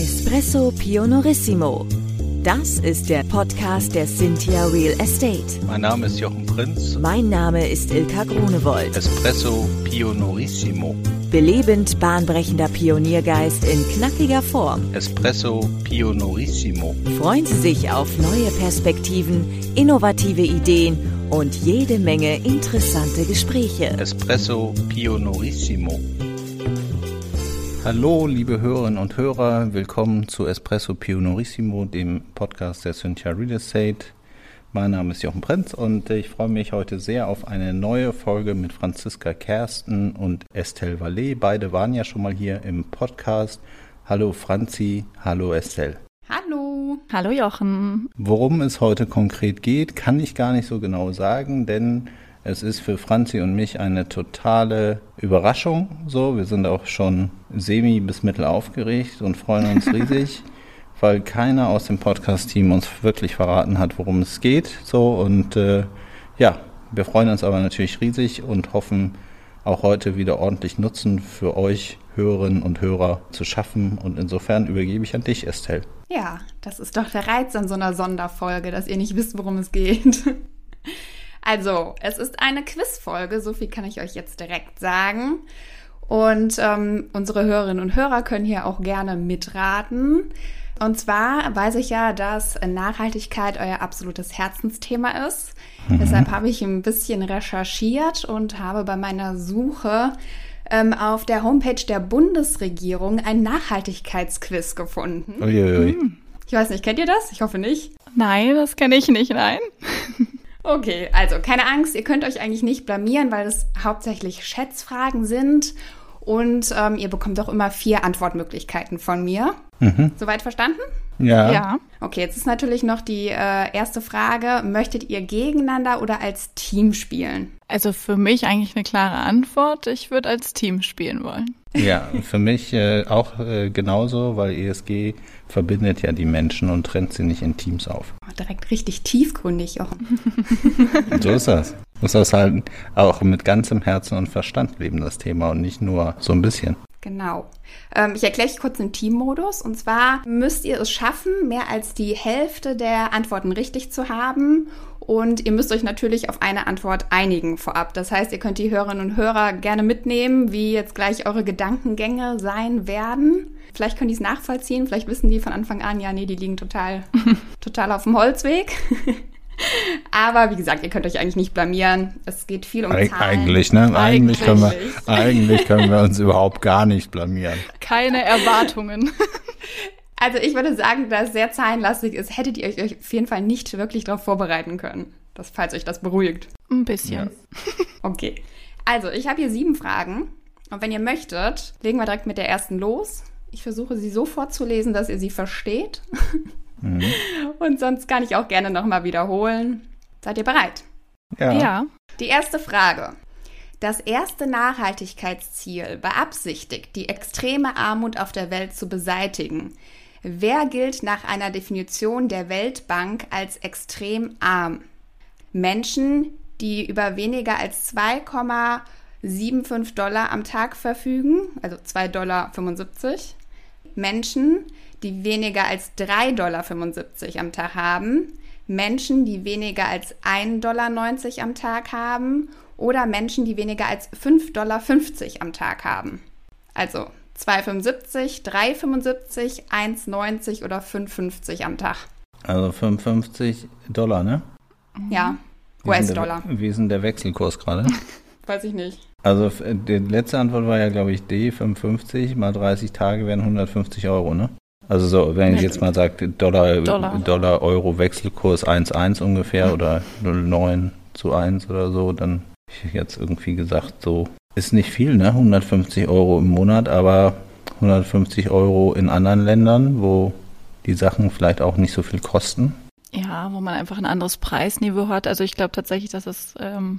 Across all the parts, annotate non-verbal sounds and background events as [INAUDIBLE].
Espresso Pionorissimo. Das ist der Podcast der Cynthia Real Estate. Mein Name ist Jochen Prinz. Mein Name ist Ilka Grunewold. Espresso Pionorissimo. Belebend bahnbrechender Pioniergeist in knackiger Form. Espresso Pionorissimo. Freuen Sie sich auf neue Perspektiven, innovative Ideen und jede Menge interessante Gespräche. Espresso Pionorissimo. Hallo, liebe Hörerinnen und Hörer, willkommen zu Espresso Pionorissimo, dem Podcast der Cynthia Real Estate. Mein Name ist Jochen Prinz und ich freue mich heute sehr auf eine neue Folge mit Franziska Kersten und Estelle Vallet. Beide waren ja schon mal hier im Podcast. Hallo Franzi, hallo Estelle. Hallo. Hallo Jochen. Worum es heute konkret geht, kann ich gar nicht so genau sagen, denn es ist für Franzi und mich eine totale Überraschung. So, wir sind auch schon semi bis mittel aufgeregt und freuen uns [LAUGHS] riesig, weil keiner aus dem Podcast-Team uns wirklich verraten hat, worum es geht. So und äh, ja, wir freuen uns aber natürlich riesig und hoffen auch heute wieder ordentlich Nutzen für euch Hörerinnen und Hörer zu schaffen. Und insofern übergebe ich an dich, Estelle. Ja, das ist doch der Reiz an so einer Sonderfolge, dass ihr nicht wisst, worum es geht. Also, es ist eine Quizfolge, so viel kann ich euch jetzt direkt sagen. Und ähm, unsere Hörerinnen und Hörer können hier auch gerne mitraten. Und zwar weiß ich ja, dass Nachhaltigkeit euer absolutes Herzensthema ist. Mhm. Deshalb habe ich ein bisschen recherchiert und habe bei meiner Suche ähm, auf der Homepage der Bundesregierung ein Nachhaltigkeitsquiz gefunden. Uiuiui. Ich weiß nicht, kennt ihr das? Ich hoffe nicht. Nein, das kenne ich nicht, nein. [LAUGHS] Okay, also keine Angst, ihr könnt euch eigentlich nicht blamieren, weil es hauptsächlich Schätzfragen sind und ähm, ihr bekommt auch immer vier Antwortmöglichkeiten von mir. Mhm. Soweit verstanden? Ja. Ja. Okay, jetzt ist natürlich noch die äh, erste Frage. Möchtet ihr gegeneinander oder als Team spielen? Also für mich eigentlich eine klare Antwort. Ich würde als Team spielen wollen. Ja, für mich äh, auch äh, genauso, weil ESG verbindet ja die Menschen und trennt sie nicht in Teams auf. Oh, direkt richtig tiefgründig, Jochen. So ist das. Muss das halt auch mit ganzem Herzen und Verstand leben, das Thema, und nicht nur so ein bisschen. Genau. Ähm, ich erkläre euch kurz den Teammodus. Und zwar müsst ihr es schaffen, mehr als die Hälfte der Antworten richtig zu haben. Und ihr müsst euch natürlich auf eine Antwort einigen vorab. Das heißt, ihr könnt die Hörerinnen und Hörer gerne mitnehmen, wie jetzt gleich eure Gedankengänge sein werden. Vielleicht können die es nachvollziehen, vielleicht wissen die von Anfang an, ja, nee, die liegen total, [LAUGHS] total auf dem Holzweg. [LAUGHS] Aber wie gesagt, ihr könnt euch eigentlich nicht blamieren. Es geht viel um Zahlen. eigentlich, ne? Eigentlich können, wir, Eigentlich. können wir uns überhaupt gar nicht blamieren. Keine Erwartungen. [LAUGHS] Also ich würde sagen, da es sehr zahlenlastig ist, hättet ihr euch auf jeden Fall nicht wirklich darauf vorbereiten können. Das, falls euch das beruhigt. Ein bisschen. Okay. Also, ich habe hier sieben Fragen. Und wenn ihr möchtet, legen wir direkt mit der ersten los. Ich versuche sie so vorzulesen, dass ihr sie versteht. [LAUGHS] Und sonst kann ich auch gerne nochmal wiederholen. Seid ihr bereit? Ja. Ja. Die erste Frage. Das erste Nachhaltigkeitsziel beabsichtigt, die extreme Armut auf der Welt zu beseitigen. Wer gilt nach einer Definition der Weltbank als extrem arm? Menschen, die über weniger als 2,75 Dollar am Tag verfügen, also 2,75 Dollar. Menschen, die weniger als 3,75 Dollar am Tag haben. Menschen, die weniger als 1,90 Dollar am Tag haben. Oder Menschen, die weniger als 5,50 Dollar am Tag haben. Also 2,75, 3,75, 1,90 oder 5,50 am Tag. Also 55 Dollar, ne? Ja, denn US-Dollar. Wie ist denn der Wechselkurs gerade? [LAUGHS] Weiß ich nicht. Also f- die letzte Antwort war ja, glaube ich, D, 55 mal 30 Tage wären 150 Euro, ne? Also so, wenn ich jetzt mal sage, Dollar, Dollar. Dollar, Euro Wechselkurs 1,1 ungefähr oder 0,9 zu 1 oder so, dann hätte ich jetzt irgendwie gesagt, so ist nicht viel, ne? 150 Euro im Monat, aber 150 Euro in anderen Ländern, wo die Sachen vielleicht auch nicht so viel kosten. Ja, wo man einfach ein anderes Preisniveau hat. Also ich glaube tatsächlich, dass es ähm,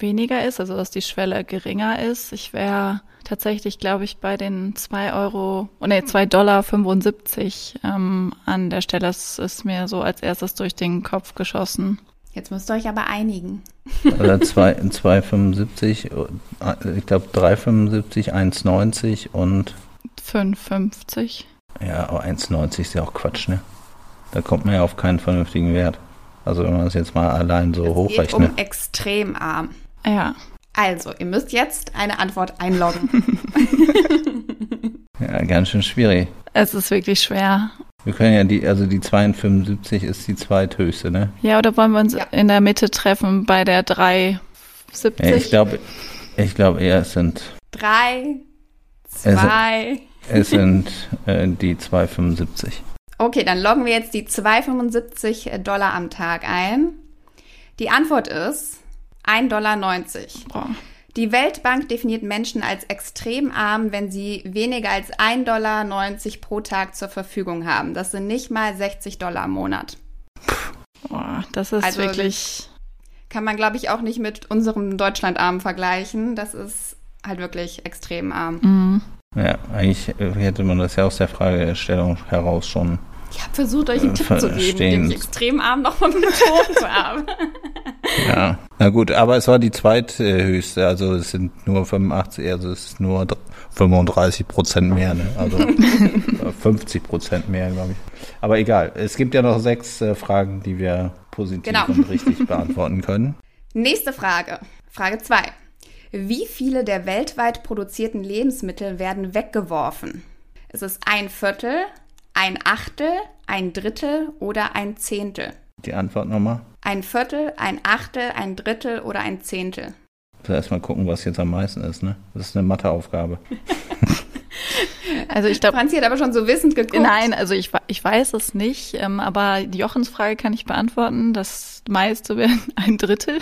weniger ist, also dass die Schwelle geringer ist. Ich wäre tatsächlich, glaube ich, bei den 2 Euro, oh nee, 2 Dollar 75 ähm, an der Stelle. Das ist mir so als erstes durch den Kopf geschossen. Jetzt müsst ihr euch aber einigen. Oder 2 2,75, äh, ich glaube 3,75, 1,90 und 5,50. Ja, aber 1,90 ist ja auch Quatsch, ne? Da kommt man ja auf keinen vernünftigen Wert. Also wenn man das jetzt mal allein so es hochrechnet. geht um extrem arm. Ja. Also, ihr müsst jetzt eine Antwort einloggen. [LAUGHS] [LAUGHS] Ja, ganz schön schwierig. Es ist wirklich schwer. Wir können ja die, also die 275 ist die zweithöchste, ne? Ja, oder wollen wir uns Ja. in der Mitte treffen bei der 370? Ja, ich glaube, ich glaube eher es sind, Drei, zwei. es sind äh, die 275. Okay, dann loggen wir jetzt die 275 Dollar am Tag ein. Die Antwort ist 1,90 Dollar. Boah. Die Weltbank definiert Menschen als extrem arm, wenn sie weniger als 1,90 Dollar pro Tag zur Verfügung haben. Das sind nicht mal 60 Dollar im Monat. Boah, das ist Also, wirklich. Kann man, glaube ich, auch nicht mit unserem Deutschlandarm vergleichen. Das ist halt wirklich extrem arm. Mhm. Ja, eigentlich hätte man das ja aus der Fragestellung heraus schon. Ich habe versucht, euch einen Tipp zu geben, den ich extrem arm nochmal [LAUGHS] betont habe. Ja. Na gut, aber es war die zweithöchste, also es sind nur 85, also es ist nur 35 Prozent mehr, ne? Also [LAUGHS] 50 Prozent mehr, glaube ich. Aber egal, es gibt ja noch sechs äh, Fragen, die wir positiv Genau. und richtig [LAUGHS] beantworten können. Nächste Frage. Frage 2. Wie viele der weltweit produzierten Lebensmittel werden weggeworfen? Ist es ein Viertel, ein Achtel, ein Drittel oder ein Zehntel? Die Antwort nochmal. Ein Viertel, ein Achtel, ein Drittel oder ein Zehntel? Also erstmal gucken, was jetzt am meisten ist, ne? Das ist eine Matheaufgabe. [LAUGHS] Also ich glaube, Franzi hat aber schon so wissend geguckt. nein, also ich, ich weiß es nicht, ähm, aber die Jochens Frage kann ich beantworten. Das meiste wäre [LAUGHS] ein Drittel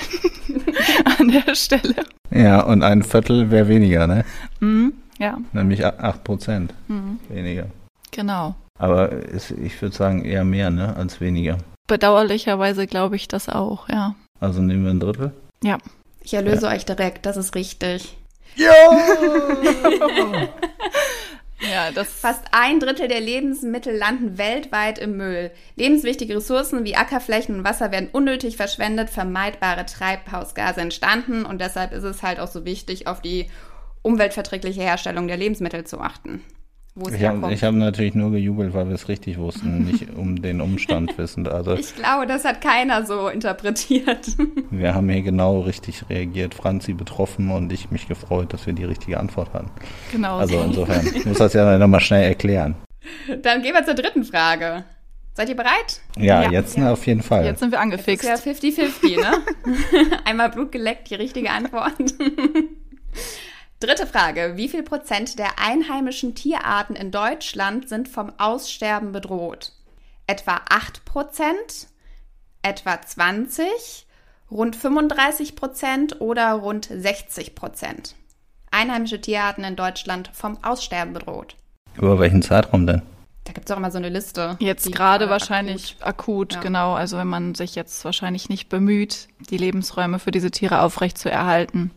[LAUGHS] an der Stelle. Ja, und ein Viertel wäre weniger, ne? Mhm. Ja, Nämlich a- acht Prozent mhm. weniger. genau. Aber es, ich würde sagen eher mehr, ne? Als weniger. Bedauerlicherweise glaube ich das auch, ja. Also nehmen wir ein Drittel. Ja. Ich erlöse euch direkt, das ist richtig. [LAUGHS] Ja, das Fast ein Drittel der Lebensmittel landen weltweit im Müll. Lebenswichtige Ressourcen wie Ackerflächen und Wasser werden unnötig verschwendet, vermeidbare Treibhausgase entstanden und deshalb ist es halt auch so wichtig, auf die umweltverträgliche Herstellung der Lebensmittel zu achten. Wo es Ich habe herkommt. ich hab natürlich nur gejubelt, weil wir es richtig wussten, [LAUGHS] nicht um den Umstand wissend. Also Ich glaube, das hat keiner so interpretiert. [LAUGHS] wir haben hier genau richtig reagiert. Franzi betroffen und ich mich gefreut, dass wir die richtige Antwort hatten. genau Also so. insofern, ich muss das ja nochmal schnell erklären. Dann gehen wir zur dritten Frage. Seid ihr bereit? Ja, Ja. jetzt auf jeden Fall. Jetzt sind wir Ist angefixt. ja 50-50, ne? [LAUGHS] Einmal Blut geleckt, die richtige Antwort. Dritte Frage. Wie viel Prozent der einheimischen Tierarten in Deutschland sind vom Aussterben bedroht? Etwa 8 Prozent? Etwa 20? Rund 35 Prozent oder rund 60 Prozent? Einheimische Tierarten in Deutschland vom Aussterben bedroht. Über welchen Zeitraum denn? Da gibt es auch immer so eine Liste. Jetzt gerade wahrscheinlich akut, Ja. genau. Also wenn man sich jetzt wahrscheinlich nicht bemüht, die Lebensräume für diese Tiere aufrecht zu erhalten,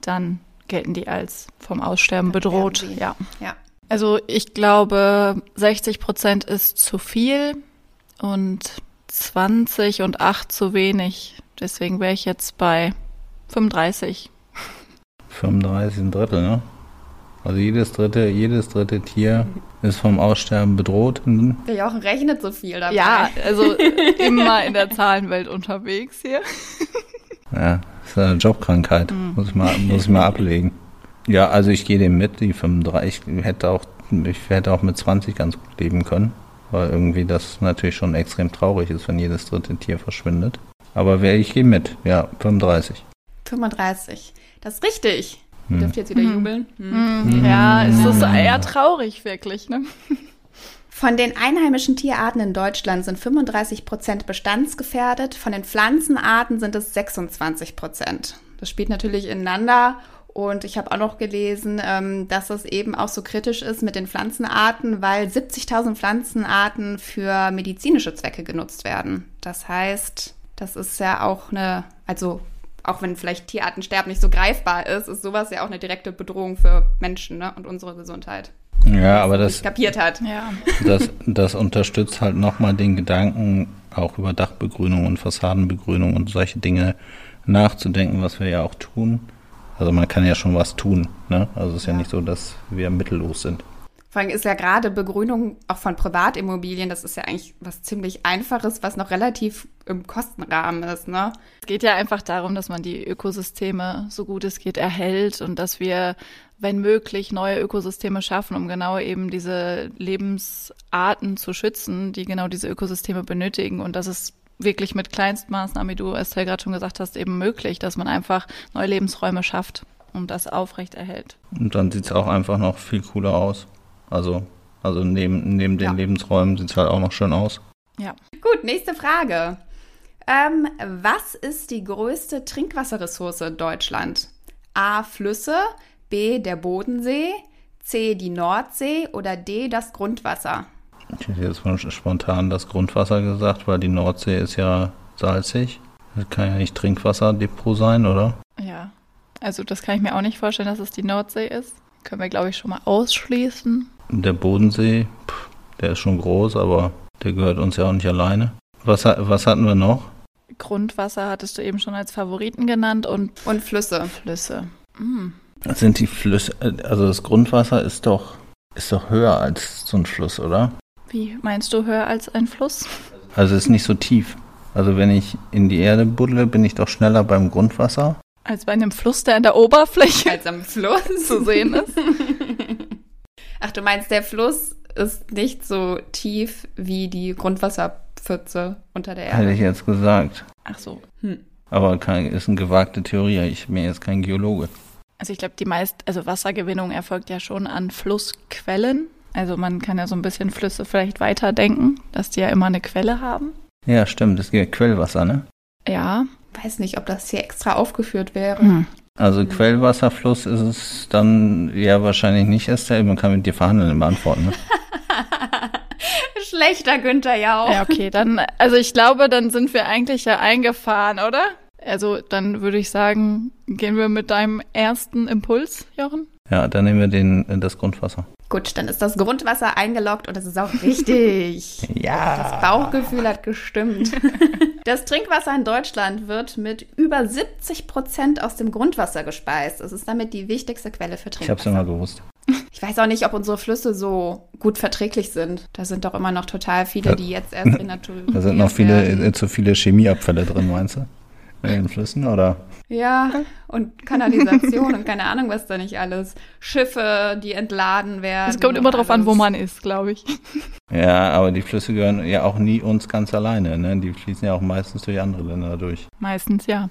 dann gelten die als vom Aussterben bedroht. Ja. Ja. Also ich glaube, 60 Prozent ist zu viel und 20 und 8 zu wenig. Deswegen wäre ich jetzt bei 35. 35 ein Drittel, ne? Also jedes dritte, jedes dritte Tier ist vom Aussterben bedroht. Der Jochen rechnet so viel dabei. Ja, also immer in der Zahlenwelt unterwegs hier. Ja, das ist eine Jobkrankheit. Muss, ich mal, muss ich mal ablegen. Ja, also ich gehe dem mit, die 35. Ich hätte auch, ich hätte auch mit 20 ganz gut leben können. Weil irgendwie das natürlich schon extrem traurig ist, wenn jedes dritte Tier verschwindet. Aber wer, ich gehe mit, ja, 35. 35. Das ist richtig. Ihr Hm. dürft jetzt wieder Hm. jubeln. Hm. Mhm. Ja, es ist eher traurig, wirklich, ne? Von den einheimischen Tierarten in Deutschland sind 35 Prozent bestandsgefährdet. Von den Pflanzenarten sind es 26 Prozent. Das spielt natürlich ineinander. Und ich habe auch noch gelesen, ähm, dass es eben auch so kritisch ist mit den Pflanzenarten, weil 70.000 Pflanzenarten für medizinische Zwecke genutzt werden. Das heißt, das ist ja auch eine, also auch wenn vielleicht Tierartensterben nicht so greifbar ist, ist sowas ja auch eine direkte Bedrohung für Menschen ne, und unsere Gesundheit. Ja, aber das, kapiert hat. Ja. das, das unterstützt halt nochmal den Gedanken, auch über Dachbegrünung und Fassadenbegrünung und solche Dinge nachzudenken, was wir ja auch tun. Also man kann ja schon was tun. Ne? Also es ist ja. Ja. nicht so, dass wir mittellos sind. Vor allem ist ja gerade Begrünung auch von Privatimmobilien, das ist ja eigentlich was ziemlich Einfaches, was noch relativ im Kostenrahmen ist, ne? Es geht ja einfach darum, dass man die Ökosysteme so gut es geht erhält und dass wir, wenn möglich, neue Ökosysteme schaffen, um genau eben diese Lebensarten zu schützen, die genau diese Ökosysteme benötigen. Und das ist wirklich mit Kleinstmaßnahmen, wie du Estelle gerade schon gesagt hast, eben möglich, dass man einfach neue Lebensräume schafft und das aufrecht erhält. Und dann sieht es auch einfach noch viel cooler aus. Also, also neben, neben den Ja. Lebensräumen sieht es halt auch noch schön aus. Ja. Gut, nächste Frage. Ähm, was ist die größte Trinkwasserressource in Deutschland? A. Flüsse, B. der Bodensee, C. die Nordsee oder D. das Grundwasser? Ich hätte jetzt spontan das Grundwasser gesagt, weil die Nordsee ist ja salzig. Das kann ja nicht Trinkwasserdepot sein, oder? Ja. Also das kann ich mir auch nicht vorstellen, dass es die Nordsee ist. Können wir, glaube ich, schon mal ausschließen. Der Bodensee, pff, der ist schon groß, aber der gehört uns ja auch nicht alleine. Was, was hatten wir noch? Grundwasser hattest du eben schon als Favoriten genannt und Und Flüsse. Flüsse. Mm. Das sind die Flüsse, also das Grundwasser ist doch, ist doch höher als so ein Fluss, oder? Wie meinst du höher als ein Fluss? Also es ist nicht so tief. Also wenn ich in die Erde buddle, bin ich doch schneller beim Grundwasser. Als bei einem Fluss, der an der Oberfläche Als am Fluss. [LAUGHS] zu sehen ist. [LAUGHS] Ach, du meinst, der Fluss ist nicht so tief wie die Grundwasserpfütze unter der Hätte Erde. ich jetzt gesagt. Ach so. Aber kein, ist eine gewagte Theorie. Ich bin jetzt kein Geologe. Also ich glaube, die meist, also Wassergewinnung erfolgt ja schon an Flussquellen. Also man kann ja so ein bisschen Flüsse vielleicht weiterdenken, dass die ja immer eine Quelle haben. Ja, stimmt. Es gibt Quellwasser, ne? Ja. Weiß nicht, ob das hier extra aufgeführt wäre. Hm. Also Quellwasserfluss ist es dann ja wahrscheinlich nicht, Estelle. Man kann mit dir verhandeln und beantworten. Ne? [LAUGHS] Schlechter Günther ja auch. Ja, okay, dann, also ich glaube, dann sind wir eigentlich ja eingefahren, oder? Also dann würde ich sagen, gehen wir mit deinem ersten Impuls, Jochen? Ja, dann nehmen wir den, äh, das Grundwasser. Gut, dann ist das Grundwasser eingeloggt und das ist auch [LAUGHS] richtig. Ja. Das Bauchgefühl hat gestimmt. [LAUGHS] Das Trinkwasser in Deutschland wird mit über 70 Prozent aus dem Grundwasser gespeist. Es ist damit die wichtigste Quelle für Ich hab's Trinkwasser. immer gewusst. Ich weiß auch nicht, ob unsere Flüsse so gut verträglich sind. Da sind doch immer noch total viele, die jetzt erst in [LAUGHS] Natur. Da sind noch viele, äh, zu viele Chemieabfälle drin, meinst du? In den Flüssen, oder? Ja, und Kanalisation und keine Ahnung, was da nicht alles. Schiffe, die entladen werden. Es kommt immer drauf an, wo man ist, glaube ich. Ja, aber die Flüsse gehören ja auch nie uns ganz alleine, ne? Die fließen ja auch meistens durch andere Länder durch. Meistens ja.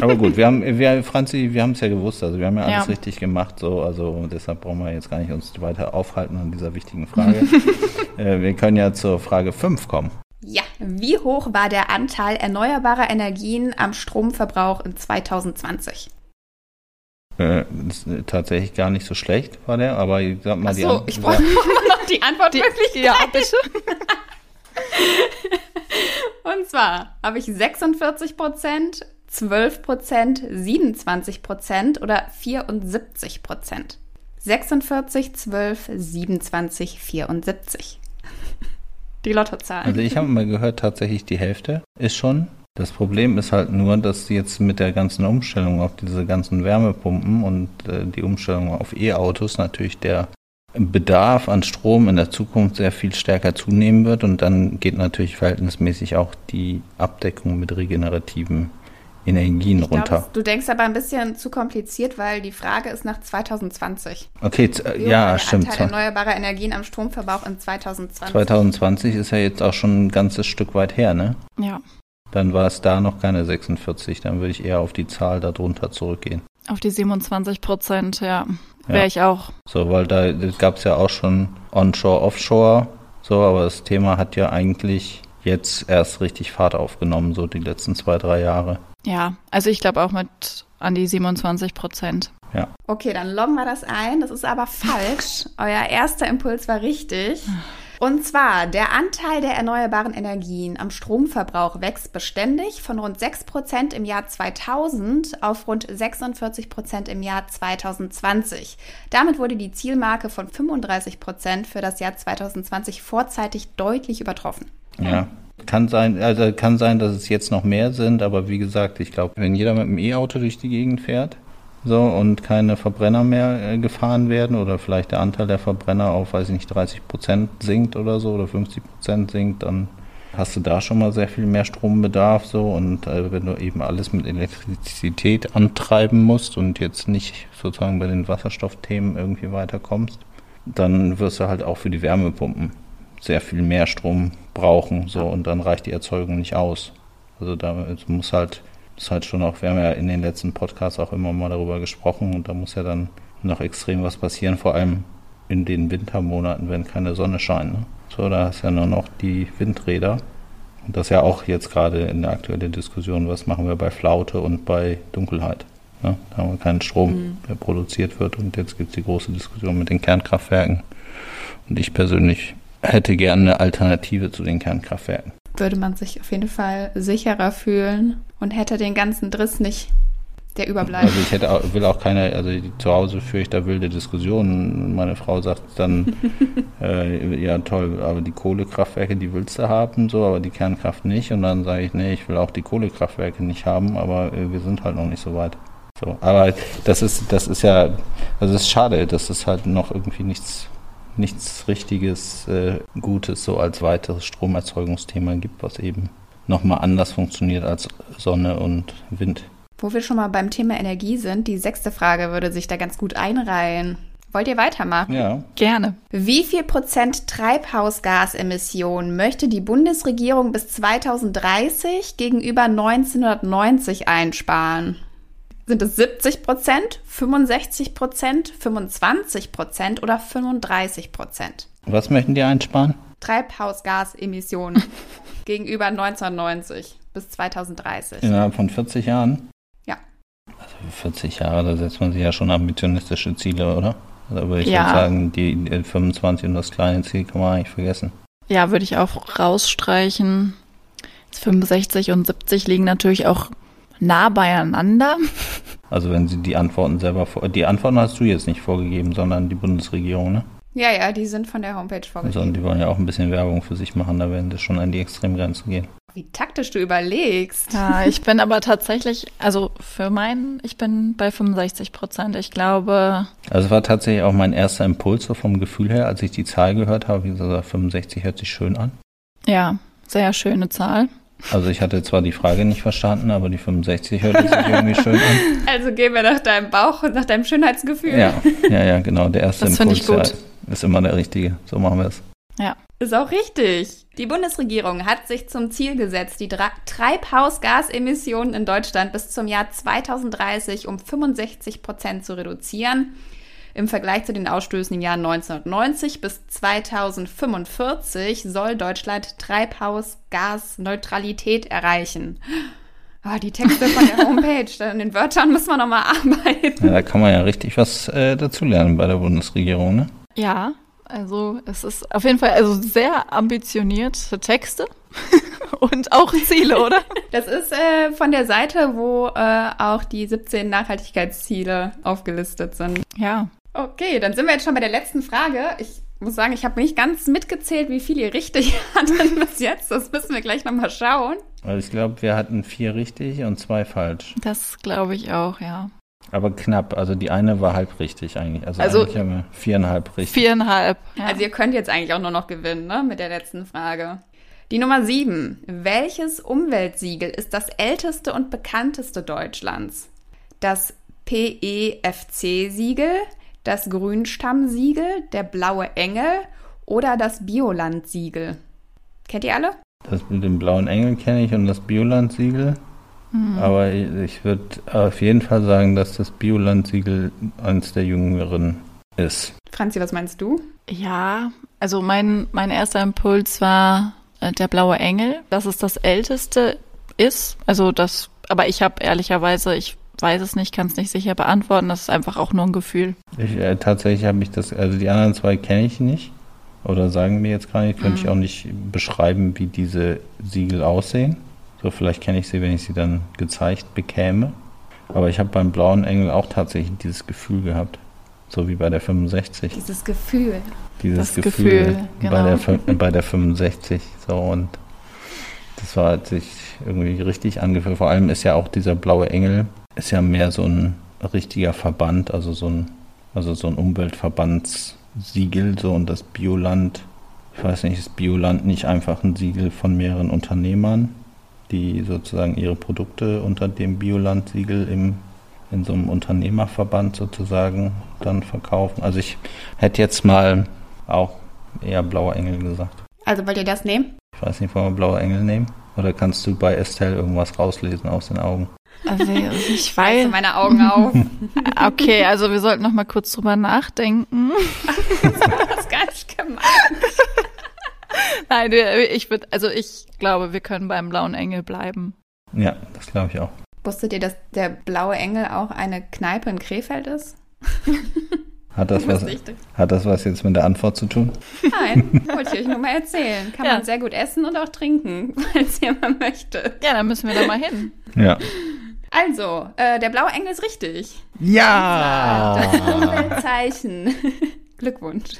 Aber gut, wir haben, wir, Franzi, wir haben es ja gewusst, also wir haben ja alles Ja. richtig gemacht, so, also deshalb brauchen wir jetzt gar nicht uns weiter aufhalten an dieser wichtigen Frage. [LAUGHS] äh, wir können ja zur Frage 5 kommen. Ja, wie hoch war der Anteil erneuerbarer Energien am Stromverbrauch in 2020? Äh, ist tatsächlich gar nicht so schlecht war der, aber ich sag mal Ach die so, An- ich brauche [LAUGHS] noch die Antwort wirklich. Ja, bitte. [LAUGHS] Und zwar habe ich 46 Prozent, 12 Prozent, 27 Prozent oder 74 Prozent. 46, 12, 27, 74. Die Lottozahlen. Also ich habe mal gehört, tatsächlich die Hälfte ist schon. Das Problem ist halt nur, dass jetzt mit der ganzen Umstellung auf diese ganzen Wärmepumpen und äh, die Umstellung auf E-Autos natürlich der Bedarf an Strom in der Zukunft sehr viel stärker zunehmen wird und dann geht natürlich verhältnismäßig auch die Abdeckung mit regenerativen Energien glaub, runter. du denkst aber ein bisschen zu kompliziert, weil die Frage ist nach 2020. Okay, äh, Wie ja, stimmt. Anteil erneuerbarer Energien am Stromverbrauch in 2020. 2020 ist ja jetzt auch schon ein ganzes Stück weit her, ne? Ja. Dann war es da noch keine 46, dann würde ich eher auf die Zahl darunter zurückgehen. Auf die 27 Prozent, ja. Wäre Ja. ich auch. So, weil da gab es ja auch schon Onshore, Offshore, so, aber das Thema hat ja eigentlich jetzt erst richtig Fahrt aufgenommen, so die letzten zwei, drei Jahre. Ja, also ich glaube auch mit an die 27 Prozent. Ja. Okay, dann loggen wir das ein. Das ist aber falsch. [LAUGHS] Euer erster Impuls war richtig. Und zwar, der Anteil der erneuerbaren Energien am Stromverbrauch wächst beständig von rund 6% im Jahr 2000 auf rund 46% im Jahr 2020. Damit wurde die Zielmarke von 35% für das Jahr 2020 vorzeitig deutlich übertroffen. Ja. Kann sein, also kann sein, dass es jetzt noch mehr sind, aber wie gesagt, ich glaube, wenn jeder mit dem E-Auto durch die Gegend fährt, so und keine Verbrenner mehr äh, gefahren werden oder vielleicht der Anteil der Verbrenner auf, weiß ich nicht, 30 Prozent sinkt oder so oder 50 Prozent sinkt, dann hast du da schon mal sehr viel mehr Strombedarf so und äh, wenn du eben alles mit Elektrizität antreiben musst und jetzt nicht sozusagen bei den Wasserstoffthemen irgendwie weiterkommst, dann wirst du halt auch für die Wärmepumpen sehr viel mehr Strom brauchen so und dann reicht die Erzeugung nicht aus. Also da muss halt ist halt schon auch, wir haben ja in den letzten Podcasts auch immer mal darüber gesprochen und da muss ja dann noch extrem was passieren, vor allem in den Wintermonaten, wenn keine Sonne scheint. Ne? So, da hast du ja nur noch die Windräder. Und das ist ja auch jetzt gerade in der aktuellen Diskussion, was machen wir bei Flaute und bei Dunkelheit. Ne? Da haben wir keinen Strom, mhm. der produziert wird. Und jetzt gibt es die große Diskussion mit den Kernkraftwerken. Und ich persönlich hätte gerne eine Alternative zu den Kernkraftwerken. Würde man sich auf jeden Fall sicherer fühlen und hätte den ganzen Driss nicht, der überbleibt. Also ich hätte auch, will auch keine, also zu Hause führe ich da wilde Diskussionen. Meine Frau sagt dann, [LAUGHS] äh, ja toll, aber die Kohlekraftwerke, die willst du haben, so, aber die Kernkraft nicht. Und dann sage ich, nee, ich will auch die Kohlekraftwerke nicht haben, aber äh, wir sind halt noch nicht so weit. So, aber das ist, das ist ja, also es ist schade, dass es halt noch irgendwie nichts, nichts richtiges, äh, Gutes so als weiteres Stromerzeugungsthema gibt, was eben nochmal anders funktioniert als Sonne und Wind. Wo wir schon mal beim Thema Energie sind, die sechste Frage würde sich da ganz gut einreihen. Wollt ihr weitermachen? Ja. Gerne. Wie viel Prozent Treibhausgasemissionen möchte die Bundesregierung bis 2030 gegenüber 1990 einsparen? Sind es 70 Prozent, 65 Prozent, 25 Prozent oder 35 Prozent? Was möchten die einsparen? Treibhausgasemissionen [LAUGHS] gegenüber 1990 bis 2030. Innerhalb von 40 Jahren? Ja. Also 40 Jahre, da setzt man sich ja schon ambitionistische Ziele, oder? Da würde ich ja. sagen, die 25 und das kleine Ziel kann man eigentlich vergessen. Ja, würde ich auch rausstreichen. 65 und 70 liegen natürlich auch nah beieinander. Also wenn Sie die Antworten selber vor, die Antworten hast du jetzt nicht vorgegeben, sondern die Bundesregierung, ne? Ja, ja, die sind von der Homepage vorgegeben. Also, die wollen ja auch ein bisschen Werbung für sich machen, da werden sie schon an die Extremgrenzen gehen. Wie taktisch du überlegst. Ja, ich bin aber tatsächlich, also für meinen, ich bin bei 65 Prozent. Ich glaube. Also war tatsächlich auch mein erster Impuls so vom Gefühl her, als ich die Zahl gehört habe, wie gesagt, 65 hört sich schön an. Ja, sehr schöne Zahl. Also ich hatte zwar die Frage nicht verstanden, aber die 65 hört sich irgendwie schön an. [LAUGHS] Also gehen wir nach deinem Bauch und nach deinem Schönheitsgefühl. Ja, ja, ja, genau. Der erste das Impuls ich gut. Ja, ist immer der richtige. So machen wir es. Ja. Ist auch richtig. Die Bundesregierung hat sich zum Ziel gesetzt, die Dra Treibhausgasemissionen in Deutschland bis zum Jahr 2030 um 65 Prozent zu reduzieren. Im Vergleich zu den Ausstößen im Jahr 1990 bis 2045 soll Deutschland Treibhausgasneutralität erreichen. Oh, die Texte von der [LAUGHS] Homepage, an den Wörtern müssen wir nochmal arbeiten. Ja, da kann man ja richtig was äh, dazulernen bei der Bundesregierung, ne? Ja, also es ist auf jeden Fall also sehr ambitionierte Texte [LAUGHS] und auch Ziele, oder? [LAUGHS] Das ist äh, von der Seite, wo äh, auch die 17 Nachhaltigkeitsziele aufgelistet sind. Ja. Okay, dann sind wir jetzt schon bei der letzten Frage. Ich muss sagen, ich habe nicht ganz mitgezählt, wie viel ihr richtig [LAUGHS] hattet bis jetzt. Das müssen wir gleich nochmal schauen. Also ich glaube, wir hatten vier richtig und zwei falsch. Das glaube ich auch, ja. Aber knapp, also die eine war halb richtig eigentlich. Also, Also- eigentlich haben wir viereinhalb richtig. Viereinhalb. Ja. Also ihr könnt jetzt eigentlich auch nur noch gewinnen, ne? Mit der letzten Frage. Die Nummer sieben. Welches Umweltsiegel ist das älteste und bekannteste Deutschlands? Das PEFC-Siegel, das Grünstamm-Siegel, der Blaue Engel oder das Bioland-Siegel? Kennt ihr alle? Das mit dem blauen Engel kenne ich und das Bioland-Siegel. Mhm. Aber ich, ich würde auf jeden Fall sagen, dass das Bioland-Siegel eines der jüngeren ist. Franzi, was meinst du? Ja, also mein, mein erster Impuls war äh, der blaue Engel, dass es das älteste ist. Also das, aber ich habe ehrlicherweise, ich weiß es nicht, kann es nicht sicher beantworten. Das ist einfach auch nur ein Gefühl. Ich, äh, tatsächlich habe ich das, also die anderen zwei kenne ich nicht. Oder sagen mir jetzt gar nicht, könnte Mhm. ich auch nicht beschreiben, wie diese Siegel aussehen. So, vielleicht kenne ich sie, wenn ich sie dann gezeigt bekäme. Aber ich habe beim blauen Engel auch tatsächlich dieses Gefühl gehabt. So wie bei der 65. Dieses Gefühl. Dieses Das Gefühl, Gefühl, bei, genau. der, fün- bei der 65. So und das war hat sich irgendwie richtig angefühlt. Vor allem ist ja auch dieser blaue Engel, ist ja mehr so ein richtiger Verband, also so ein, also so ein Umweltverbandssiegel, so und das Bioland, ich weiß nicht, ist Bioland nicht einfach ein Siegel von mehreren Unternehmern, die sozusagen ihre Produkte unter dem Bioland-Siegel im in so einem Unternehmerverband sozusagen dann verkaufen. Also ich hätte jetzt mal auch eher Blauer Engel gesagt. Also wollt ihr das nehmen? Ich weiß nicht, wollen wir Blauer Engel nehmen? Oder kannst du bei Estelle irgendwas rauslesen aus den Augen? Also ich Reiße weiß. meine Augen auf. [LAUGHS] Okay, also wir sollten noch mal kurz drüber nachdenken. das ist gar nicht gemeint. Nein, ich würde, also ich glaube, wir können beim blauen Engel bleiben. Ja, das glaube ich auch. Wusstet ihr, dass der blaue Engel auch eine Kneipe in Krefeld ist? [LAUGHS] Hat das, was, ich hat das was jetzt mit der Antwort zu tun? Nein, [LAUGHS] wollte ich euch nur mal erzählen. Kann Ja. man sehr gut essen und auch trinken, falls jemand möchte. Ja, dann müssen wir da mal hin. Ja. Also, äh, der blaue Engel ist richtig. Ja! Das Umweltzeichen. [LAUGHS] Glückwunsch.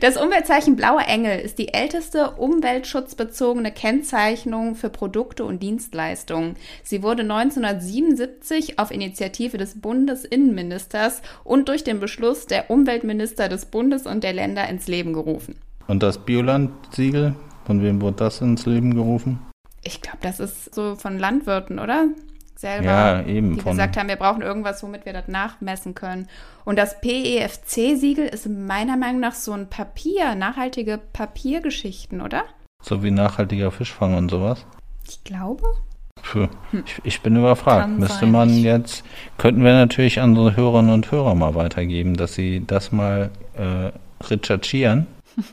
Das Umweltzeichen Blauer Engel ist die älteste umweltschutzbezogene Kennzeichnung für Produkte und Dienstleistungen. Sie wurde 1977 auf Initiative des Bundesinnenministers und durch den Beschluss der Umweltminister des Bundes und der Länder ins Leben gerufen. Und das Bioland-Siegel, von wem wurde das ins Leben gerufen? Ich glaube, das ist so von Landwirten, oder? Selber. Ja, eben, Die von- gesagt haben, wir brauchen irgendwas, womit wir das nachmessen können. Und das PEFC-Siegel ist meiner Meinung nach so ein Papier, nachhaltige Papiergeschichten, oder? So wie nachhaltiger Fischfang und sowas. Ich glaube. Puh, ich, ich bin überfragt. Kann Müsste sein. man jetzt, könnten wir natürlich an unsere Hörerinnen und Hörer mal weitergeben, dass sie das mal äh, recherchieren [LAUGHS]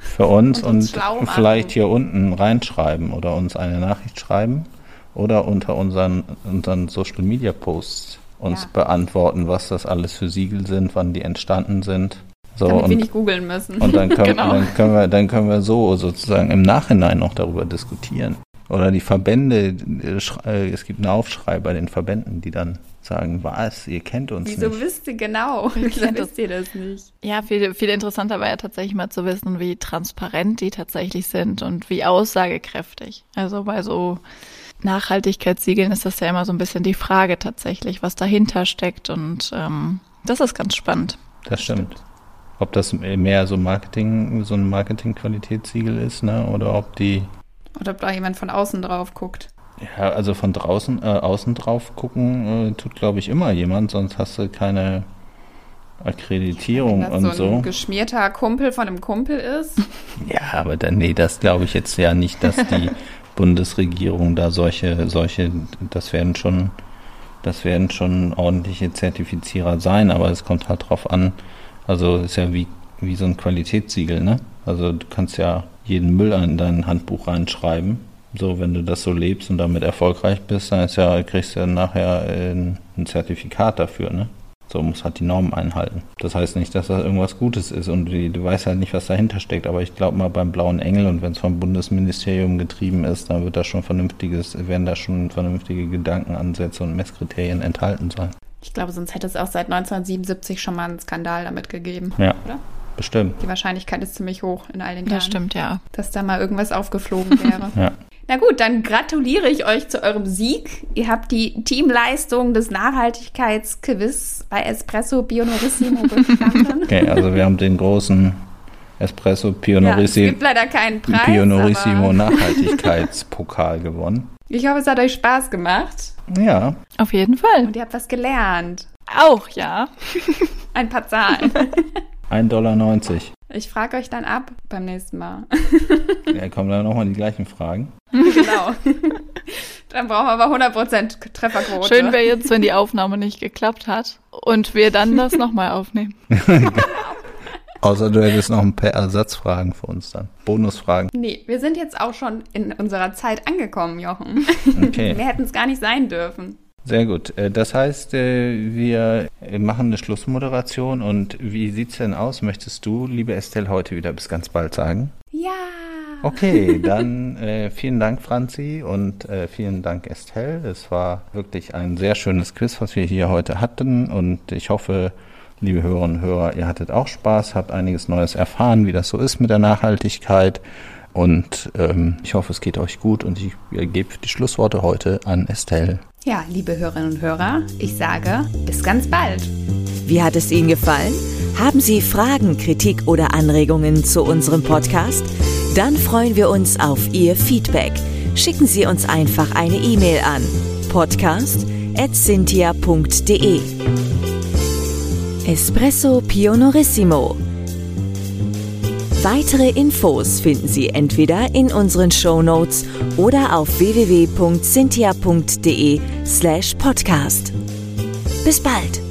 für uns Und uns und, vielleicht hier unten reinschreiben oder uns eine Nachricht schreiben oder unter unseren, unseren Social Media Posts uns Ja. beantworten, was das alles für Siegel sind, wann die entstanden sind. So, damit wir und, nicht googeln müssen. und dann [LAUGHS] können, Genau. dann, können wir, dann können wir so sozusagen im Nachhinein noch darüber diskutieren. Oder die Verbände, äh, äh, es gibt einen Aufschrei bei den Verbänden, die dann sagen, was, ihr kennt uns Wieso nicht. wisst ihr genau? Wieso kennt wisst ihr das nicht? Ja, viel, viel interessanter war ja tatsächlich mal zu wissen, wie transparent die tatsächlich sind und wie aussagekräftig. Also bei so Nachhaltigkeitssiegeln ist das ja immer so ein bisschen die Frage tatsächlich, was dahinter steckt und ähm, das ist ganz spannend. Das stimmt. Ob das mehr so Marketing, so ein Marketing-Qualitätssiegel ist, ne? Oder ob die Oder ob da jemand von außen drauf guckt. Ja, also von draußen, äh, außen drauf gucken, äh, tut glaube ich immer jemand, sonst hast du keine Akkreditierung Wenn das und so ein so. geschmierter Kumpel von einem Kumpel ist. [LAUGHS] Ja, aber dann, nee, das glaube ich jetzt ja nicht, dass die [LAUGHS] Bundesregierung da solche, solche, das werden schon, das werden schon ordentliche Zertifizierer sein, aber es kommt halt drauf an, also ist ja wie, wie so ein Qualitätssiegel, ne? Also du kannst ja jeden Müll in dein Handbuch reinschreiben. So, wenn du das so lebst und damit erfolgreich bist, dann ist ja, kriegst du ja nachher äh, ein, ein Zertifikat dafür, ne? So muss halt die Normen einhalten. Das heißt nicht, dass das irgendwas Gutes ist und die, du weißt halt nicht, was dahinter steckt. Aber ich glaube mal beim Blauen Engel und wenn es vom Bundesministerium getrieben ist, dann wird da schon vernünftiges, werden da schon vernünftige Gedankenansätze und Messkriterien enthalten sein. Ich glaube, sonst hätte es auch seit 1977 schon mal einen Skandal damit gegeben. Ja, Oder? bestimmt. Die Wahrscheinlichkeit ist ziemlich hoch in all den Jahren. Das stimmt, ja. Dass da mal irgendwas aufgeflogen wäre. [LAUGHS] Ja. Na gut, dann gratuliere ich euch zu eurem Sieg. Ihr habt die Teamleistung des Nachhaltigkeitsquiz bei Espresso Bionorissimo [LAUGHS] bestanden. Okay, also wir haben den großen Espresso ja, es Pionorissimo, gibt leider keinen Preis, Pionorissimo aber Nachhaltigkeitspokal gewonnen. ich hoffe, es hat euch Spaß gemacht Ja, Auf jeden Fall. und ihr habt was gelernt. Auch, ja. Ein paar Zahlen. 1,90 Dollar. Ich frage euch dann ab beim nächsten Mal. [LAUGHS] Ja, kommen dann nochmal die gleichen Fragen. genau. Dann brauchen wir aber 100% Trefferquote. Schön wäre jetzt, wenn die Aufnahme nicht geklappt hat und wir dann das nochmal aufnehmen. [LAUGHS] Außer du hättest noch ein paar Ersatzfragen für uns dann. Bonusfragen. Nee, wir sind jetzt auch schon in unserer Zeit angekommen, Jochen. Okay. Mehr hätten es gar nicht sein dürfen. Sehr gut. Äh, Das heißt, äh, wir machen eine Schlussmoderation und wie sieht's denn aus? Möchtest du, liebe Estelle, heute wieder bis ganz bald sagen? Ja. Okay, [LAUGHS] dann äh, vielen Dank, Franzi, und äh, vielen Dank, Estelle. Es war wirklich ein sehr schönes Quiz, was wir hier heute hatten. Und ich hoffe, liebe Hörerinnen und Hörer, ihr hattet auch Spaß, habt einiges Neues erfahren, wie das so ist mit der Nachhaltigkeit. Und ähm, ich hoffe, es geht euch gut und ich gebe die Schlussworte heute an Estelle. Ja, liebe Hörerinnen und Hörer, ich sage bis ganz bald. Wie hat es Ihnen gefallen? Haben Sie Fragen, Kritik oder Anregungen zu unserem Podcast? Dann freuen wir uns auf Ihr Feedback. Schicken Sie uns einfach eine E-Mail an podcast.cynthia.de Espresso Pionorissimo Weitere Infos finden Sie entweder in unseren Show Notes oder auf www.cynthia.de slash podcast. Bis bald!